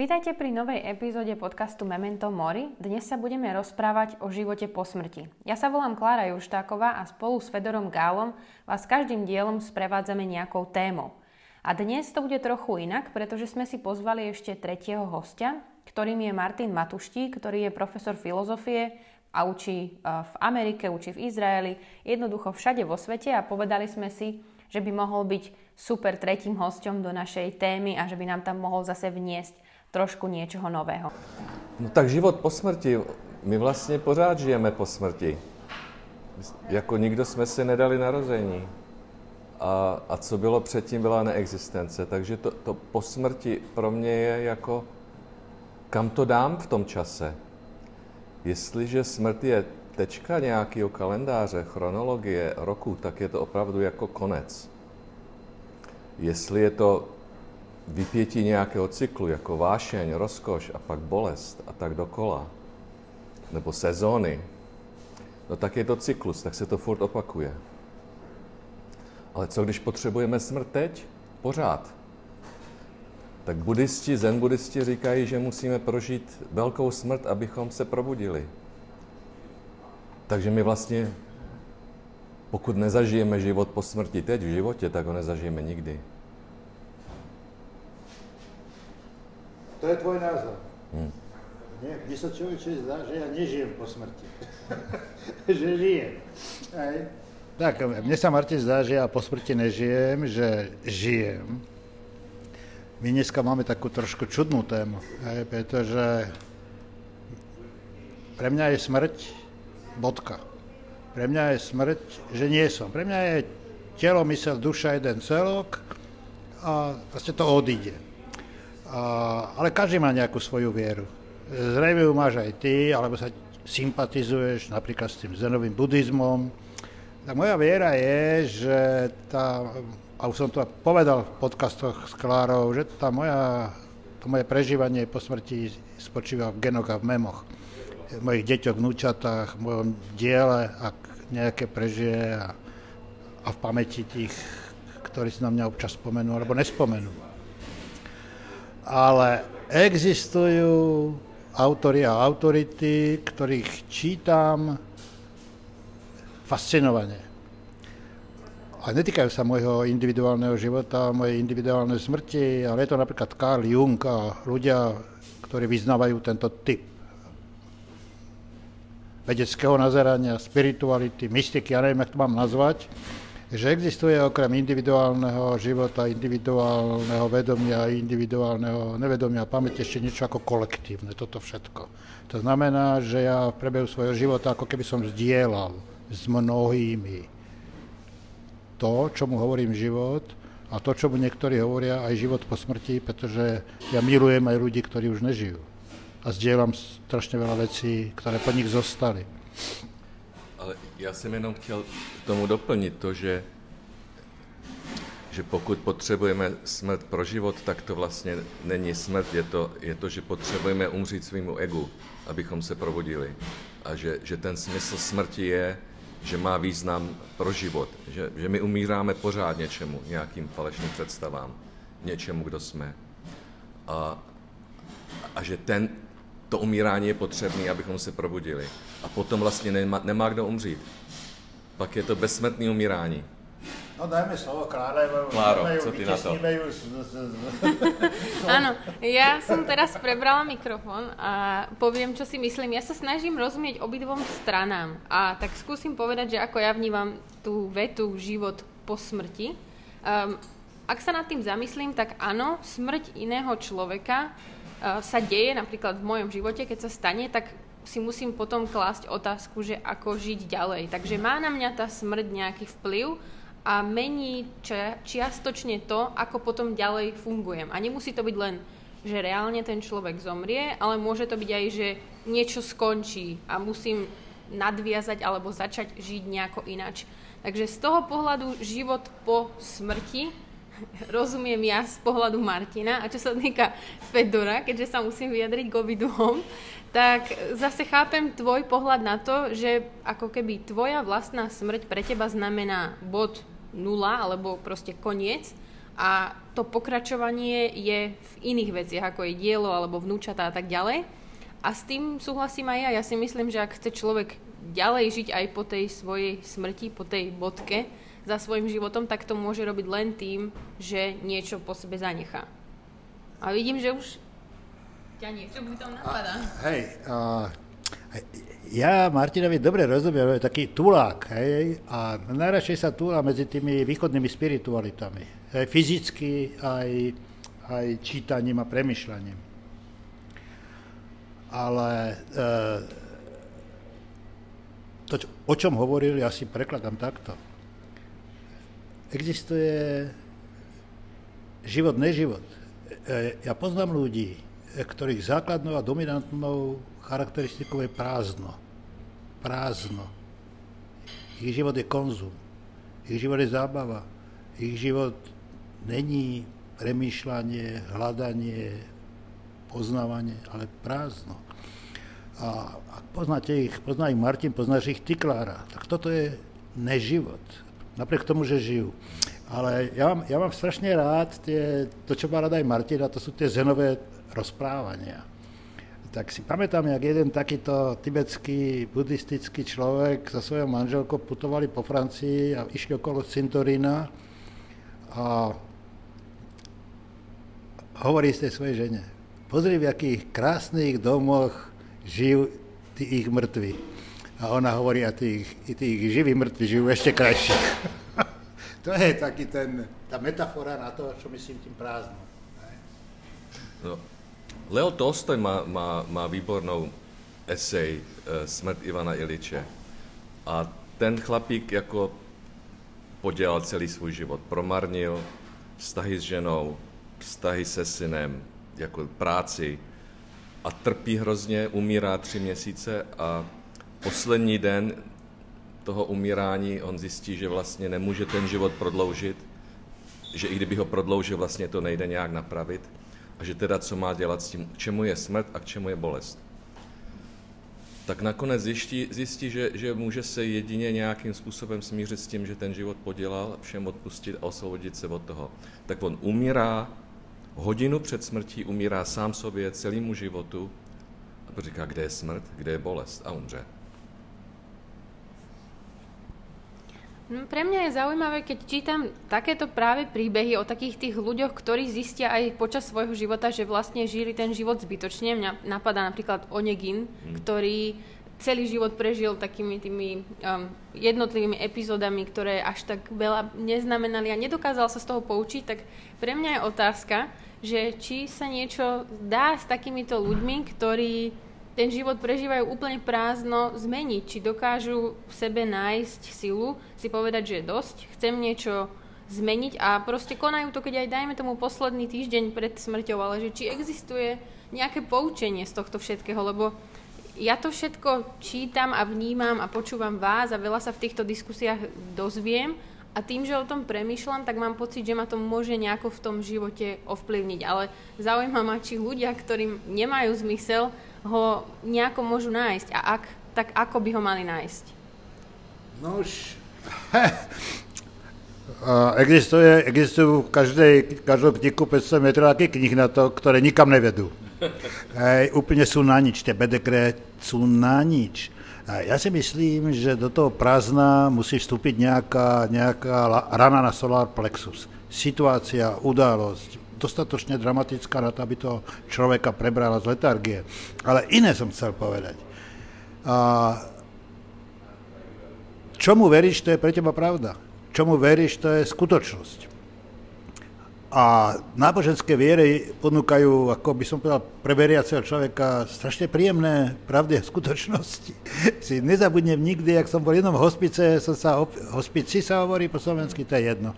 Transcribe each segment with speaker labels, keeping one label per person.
Speaker 1: Vítajte pri novej epizóde podcastu Memento Mori. Dnes sa budeme rozprávať o živote po smrti. Ja sa volám Klára Juštáková a spolu s Fedorom Gálom vás každým dielom sprevádzame nejakou témou. A dnes to bude trochu inak, pretože sme si pozvali ešte tretieho hostia, ktorým je Martin Matuští, ktorý je profesor filozofie a učí e, v Amerike, učí v Izraeli, jednoducho všade vo svete a povedali sme si, že by mohol byť super tretím hostom do našej témy a že by nám tam mohol zase vniesť trošku niečoho nového.
Speaker 2: No tak život po smrti, my vlastně pořád žijeme po smrti. Jako nikdo jsme si nedali narození. A, a co bylo předtím, byla neexistence. Takže to, to po smrti pro mě je jako, kam to dám v tom čase. Jestliže smrt je tečka nějakého kalendáře, chronologie roku, tak je to opravdu jako konec. Jestli je to vypětí nějakého cyklu, jako vášeň, rozkoš a pak bolest a tak dokola, nebo sezóny, no tak je to cyklus, tak se to furt opakuje. Ale co když potřebujeme smrt teď? Pořád. Tak buddhisti, zen buddhisti říkají, že musíme prožít velkou smrt, abychom se probudili. Takže my vlastně, pokud nezažijeme život po smrti teď v životě, tak ho nezažijeme nikdy.
Speaker 3: To je tvoj názor. Hmm. Nie, mne sa človeče zdá, že ja nežijem po smrti. že žijem. Aj. Tak, mne sa Martin zdá, že ja po smrti nežijem, že žijem. My dneska máme takú trošku čudnú tému, aj, pretože pre mňa je smrť bodka. Pre mňa je smrť, že nie som. Pre mňa je telo, mysel, duša jeden celok a vlastne to odíde. A, ale každý má nejakú svoju vieru. Zrejme ju máš aj ty, alebo sa sympatizuješ napríklad s tým zenovým buddhizmom. Tak moja viera je, že tá, a už som to povedal v podcastoch s Klárou, že tá moja, to moje prežívanie po smrti spočíva v genoch a v memoch. V mojich deťoch, vnúčatách, v mojom diele, ak nejaké prežije a, a v pamäti tých, ktorí si na mňa občas spomenú alebo nespomenú ale existujú autory a autority, ktorých čítam fascinovane. A netýkajú sa môjho individuálneho života, mojej individuálnej smrti, ale je to napríklad Carl Jung a ľudia, ktorí vyznávajú tento typ vedeckého nazerania, spirituality, mystiky, ja neviem, jak to mám nazvať, že existuje okrem individuálneho života, individuálneho vedomia, individuálneho nevedomia pamäti ešte niečo ako kolektívne, toto všetko. To znamená, že ja v priebehu svojho života ako keby som zdieľal s mnohými to, čo mu hovorím život a to, čo mu niektorí hovoria aj život po smrti, pretože ja milujem aj ľudí, ktorí už nežijú. A zdieľam strašne veľa vecí, ktoré po nich zostali.
Speaker 2: Ale já jsem jenom chtěl k tomu doplnit to, že, že pokud potřebujeme smrt pro život, tak to vlastně není smrt, je to, je to že potřebujeme umřít svýmu egu, abychom se probudili. A že, že ten smysl smrti je, že má význam pro život, že, že my umíráme pořád něčemu, nějakým falešným představám, něčemu, kdo jsme. A, a že ten, to umírání je potřebné, abychom se probudili. A potom vlastně nemá, nemá kdo umřít. Pak je to bezsmrtné umírání.
Speaker 3: No dajme slovo Kláre,
Speaker 2: Kláro, co ty na to?
Speaker 1: Áno, ja som teraz prebrala mikrofón a poviem, čo si myslím. Ja sa snažím rozumieť obidvom stranám a tak skúsim povedať, že ako ja vnímam tú vetu život po smrti. Um, ak sa nad tým zamyslím, tak áno, smrť iného človeka sa deje napríklad v mojom živote, keď sa stane, tak si musím potom klásť otázku, že ako žiť ďalej. Takže má na mňa tá smrť nejaký vplyv a mení čiastočne to, ako potom ďalej fungujem. A nemusí to byť len, že reálne ten človek zomrie, ale môže to byť aj, že niečo skončí a musím nadviazať alebo začať žiť nejako inač. Takže z toho pohľadu život po smrti rozumiem ja z pohľadu Martina a čo sa týka Fedora, keďže sa musím vyjadriť k obidvom, tak zase chápem tvoj pohľad na to, že ako keby tvoja vlastná smrť pre teba znamená bod nula alebo proste koniec a to pokračovanie je v iných veciach, ako je dielo alebo vnúčatá a tak ďalej. A s tým súhlasím aj ja. Ja si myslím, že ak chce človek ďalej žiť aj po tej svojej smrti, po tej bodke za svojim životom, tak to môže robiť len tým, že niečo po sebe zanechá. A vidím, že už ťa niečo by tam napadá.
Speaker 3: Hej, uh, ja Martinovi dobre rozumiem, je taký tulák, hej, a najradšej sa túla medzi tými východnými spiritualitami, hej, fyzicky, aj, aj čítaním a premyšľaním. Ale e, to, o čom hovoril, ja si prekladám takto. Existuje život, neživot. E, ja poznám ľudí, ktorých základnou a dominantnou charakteristikou je prázdno. Prázdno. Ich život je konzum. Ich život je zábava. Ich život není premýšľanie, hľadanie, poznávanie, ale prázdno. A ak poznáte ich, pozná ich Martin, poznáš ich Tyklára, tak toto je neživot. Napriek tomu, že žijú. Ale ja mám, ja mám strašne rád tie, to, čo má rád aj Martin, a to sú tie zenové rozprávania tak si pamätám, jak jeden takýto tibetský buddhistický človek so svojou manželkou putovali po Francii a išli okolo cintorína a hovorí z tej svojej žene, pozri, v akých krásnych domoch žijú tí ich mŕtvi. A ona hovorí, a tí, tí ich živí mŕtvi žijú ešte krajšie. to je taký ten, tá metafora na to, čo myslím tým prázdnom.
Speaker 2: No, Leo Tolstoj má, má, má výbornou esej e, Smrt Ivana Iliče. A ten chlapík jako podělal celý svůj život. Promarnil vztahy s ženou, vztahy se synem, jako práci a trpí hrozně, umírá tři měsíce a poslední den toho umírání on zjistí, že vlastně nemůže ten život prodloužit, že i kdyby ho prodloužil, vlastně to nejde nějak napravit a že teda co má dělat s tím, k čemu je smrt a k čemu je bolest. Tak nakonec zjistí, zjistí že, že může se jedině nějakým způsobem smířit s tím, že ten život podělal, všem odpustit a osvobodit se od toho. Tak on umírá, hodinu před smrtí umírá sám sobě, celému životu a říká, kde je smrt, kde je bolest a umře.
Speaker 1: Pre mňa je zaujímavé, keď čítam takéto práve príbehy o takých tých ľuďoch, ktorí zistia aj počas svojho života, že vlastne žili ten život zbytočne. Mňa napadá napríklad Onegin, mm. ktorý celý život prežil takými tými um, jednotlivými epizódami, ktoré až tak veľa neznamenali a nedokázal sa z toho poučiť, tak pre mňa je otázka, že či sa niečo dá s takýmito ľuďmi, ktorí ten život prežívajú úplne prázdno, zmeniť, či dokážu v sebe nájsť silu, si povedať, že je dosť, chcem niečo zmeniť a proste konajú to, keď aj dajme tomu posledný týždeň pred smrťou, ale že či existuje nejaké poučenie z tohto všetkého, lebo ja to všetko čítam a vnímam a počúvam vás a veľa sa v týchto diskusiách dozviem a tým, že o tom premýšľam, tak mám pocit, že ma to môže nejako v tom živote ovplyvniť. Ale zaujíma ma, či ľudia, ktorým nemajú zmysel, ho nejako môžu nájsť a ak, tak ako by ho mali nájsť?
Speaker 3: No už... Existuje, existujú v každej, každom knihu 500 metrov také knih na to, ktoré nikam nevedú. Hej, úplne sú na nič, tie bedekre sú na nič. A ja si myslím, že do toho prázdna musí vstúpiť nejaká, nejaká rana na solar plexus. Situácia, udalosť, dostatočne dramatická na to, aby to človeka prebrala z letargie. Ale iné som chcel povedať. A čomu veríš, to je pre teba pravda. Čomu veríš, to je skutočnosť. A náboženské viery ponúkajú, ako by som povedal, pre veriaceho človeka strašne príjemné pravdy a skutočnosti. Si nezabudnem nikdy, ak som bol jednom hospice, som sa, hospici sa hovorí po slovensky, to je jedno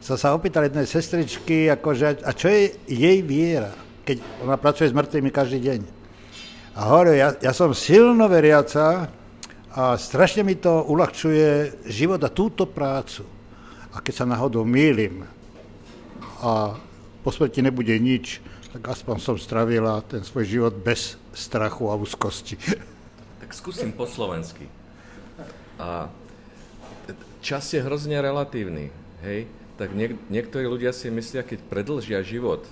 Speaker 3: som sa opýtal jednej sestričky, akože, a čo je jej viera, keď ona pracuje s mŕtvými každý deň. A hovorí, ja, ja som silno veriaca a strašne mi to uľahčuje život a túto prácu. A keď sa náhodou mýlim a po smrti nebude nič, tak aspoň som stravila ten svoj život bez strachu a úzkosti.
Speaker 2: Tak skúsim po slovensky. A čas je hrozne relatívny, hej? Tak niek- niektorí ľudia si myslia, keď predlžia život,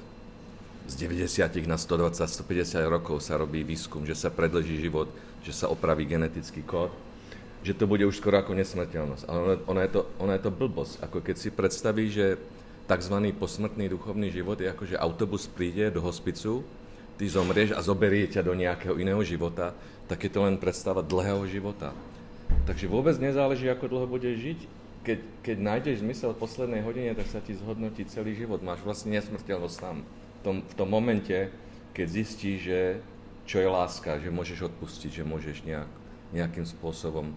Speaker 2: z 90 na 120, 150 rokov sa robí výskum, že sa predlží život, že sa opraví genetický kód, že to bude už skoro ako nesmrteľnosť. Ale ona je to, ona je to blbosť. Ako keď si predstaví, že tzv. posmrtný duchovný život je ako, že autobus príde do hospicu, ty zomrieš a zoberie ťa do nejakého iného života, tak je to len predstava dlhého života. Takže vôbec nezáleží, ako dlho budeš žiť. Keď, keď nájdeš zmysel v poslednej hodine, tak sa ti zhodnotí celý život. Máš vlastne nesmrteľnosť tam tom, v tom momente, keď zistíš, že čo je láska, že môžeš odpustiť, že môžeš nejak, nejakým spôsobom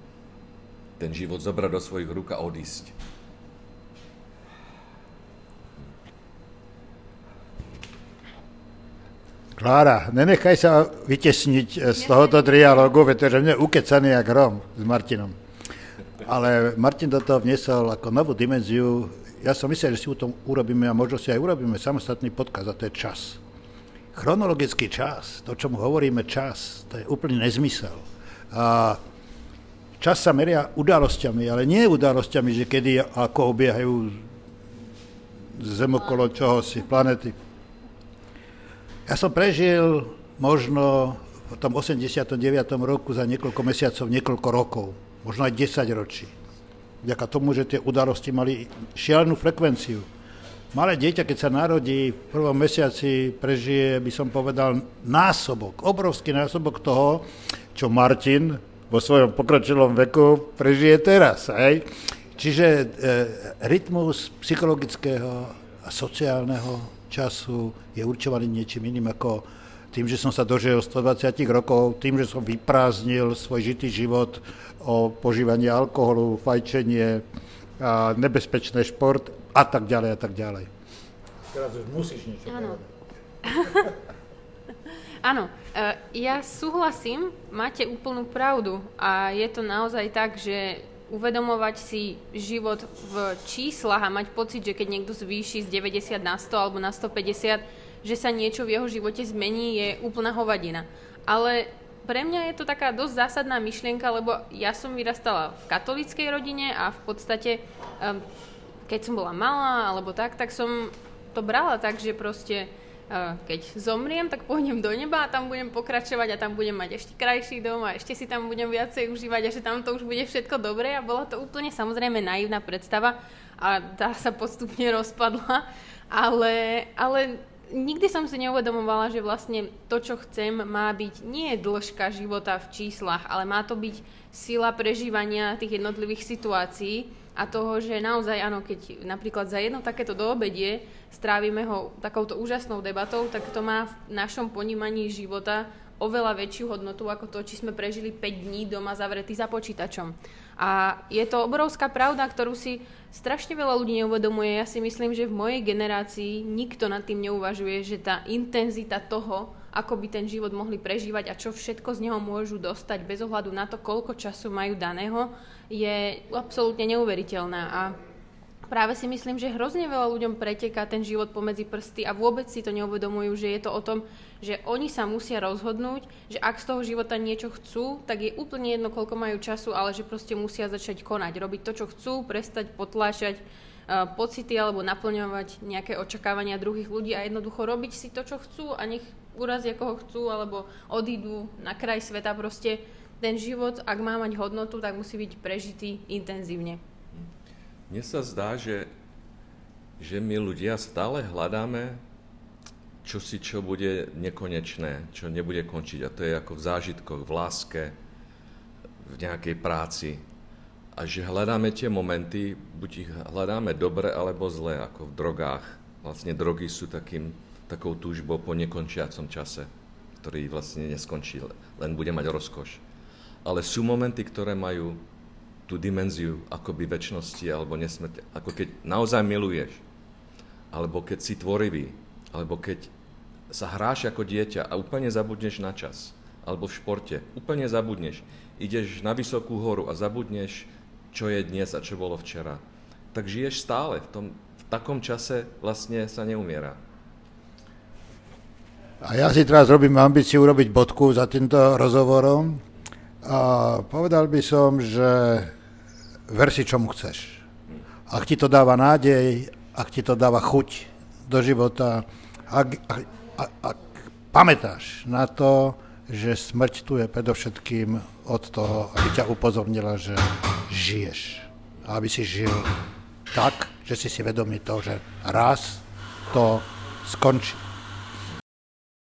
Speaker 2: ten život zobrať do svojich rúk a odísť.
Speaker 3: Klára, nenechaj sa vytesniť z tohoto trialógu, pretože mne ukecaný jak Rom s Martinom. Ale Martin do toho vnesol ako novú dimenziu ja som myslel, že si u tom urobíme a možno si aj urobíme samostatný podkaz a to je čas. Chronologický čas, to, čo mu hovoríme čas, to je úplný nezmysel. A čas sa meria udalosťami, ale nie udalosťami, že kedy ako obiehajú zem okolo čoho si, planety. Ja som prežil možno v tom 89. roku za niekoľko mesiacov, niekoľko rokov, možno aj 10 ročí vďaka tomu, že tie udalosti mali šialenú frekvenciu. Malé dieťa, keď sa narodí, v prvom mesiaci prežije, by som povedal, násobok, obrovský násobok toho, čo Martin vo svojom pokročilom veku prežije teraz. Hej? Čiže e, rytmus psychologického a sociálneho času je určovaný niečím iným ako tým, že som sa dožil 120 rokov, tým, že som vyprázdnil svoj žitý život o požívaní alkoholu, fajčenie, a nebezpečný šport a tak ďalej a tak ďalej. Teraz už musíš niečo Áno.
Speaker 1: Áno, e, ja súhlasím, máte úplnú pravdu a je to naozaj tak, že uvedomovať si život v číslach a mať pocit, že keď niekto zvýši z 90 na 100 alebo na 150, že sa niečo v jeho živote zmení, je úplná hovadina. Ale pre mňa je to taká dosť zásadná myšlienka, lebo ja som vyrastala v katolíckej rodine a v podstate, keď som bola malá alebo tak, tak som to brala tak, že proste uh, keď zomriem, tak pôjdem do neba a tam budem pokračovať a tam budem mať ešte krajší dom a ešte si tam budem viacej užívať a že tam to už bude všetko dobré a bola to úplne samozrejme naivná predstava a tá sa postupne rozpadla, ale, ale nikdy som si neuvedomovala, že vlastne to, čo chcem, má byť nie dĺžka života v číslach, ale má to byť sila prežívania tých jednotlivých situácií a toho, že naozaj áno, keď napríklad za jedno takéto doobedie strávime ho takouto úžasnou debatou, tak to má v našom ponímaní života oveľa väčšiu hodnotu ako to, či sme prežili 5 dní doma zavretí za počítačom. A je to obrovská pravda, ktorú si strašne veľa ľudí neuvedomuje. Ja si myslím, že v mojej generácii nikto nad tým neuvažuje, že tá intenzita toho, ako by ten život mohli prežívať a čo všetko z neho môžu dostať bez ohľadu na to, koľko času majú daného, je absolútne neuveriteľná. A práve si myslím, že hrozne veľa ľuďom preteká ten život pomedzi prsty a vôbec si to neuvedomujú, že je to o tom, že oni sa musia rozhodnúť, že ak z toho života niečo chcú, tak je úplne jedno, koľko majú času, ale že proste musia začať konať, robiť to, čo chcú, prestať potláčať uh, pocity alebo naplňovať nejaké očakávania druhých ľudí a jednoducho robiť si to, čo chcú a nech urazia koho chcú alebo odídu na kraj sveta. Proste ten život, ak má mať hodnotu, tak musí byť prežitý intenzívne.
Speaker 2: Mne sa zdá, že, že my ľudia stále hľadáme čosi, čo bude nekonečné, čo nebude končiť. A to je ako v zážitkoch, v láske, v nejakej práci. A že hľadáme tie momenty, buď ich hľadáme dobre alebo zle, ako v drogách. Vlastne drogy sú takým, takou túžbou po nekončiacom čase, ktorý vlastne neskončí, len bude mať rozkoš. Ale sú momenty, ktoré majú tú dimenziu akoby väčšnosti alebo nesmrti. Ako keď naozaj miluješ, alebo keď si tvorivý, alebo keď sa hráš ako dieťa a úplne zabudneš na čas, alebo v športe, úplne zabudneš. Ideš na vysokú horu a zabudneš, čo je dnes a čo bolo včera. Tak žiješ stále. V, tom, v takom čase vlastne sa neumiera.
Speaker 3: A ja si teraz robím ambíciu urobiť bodku za týmto rozhovorom. A povedal by som, že ver si čomu chceš. Ak ti to dáva nádej ak ti to dáva chuť do života, ak, ak, ak, ak pamätáš na to, že smrť tu je predovšetkým od toho, aby ťa upozornila, že žiješ. A aby si žil tak, že si si vedomý toho, že raz to skončí.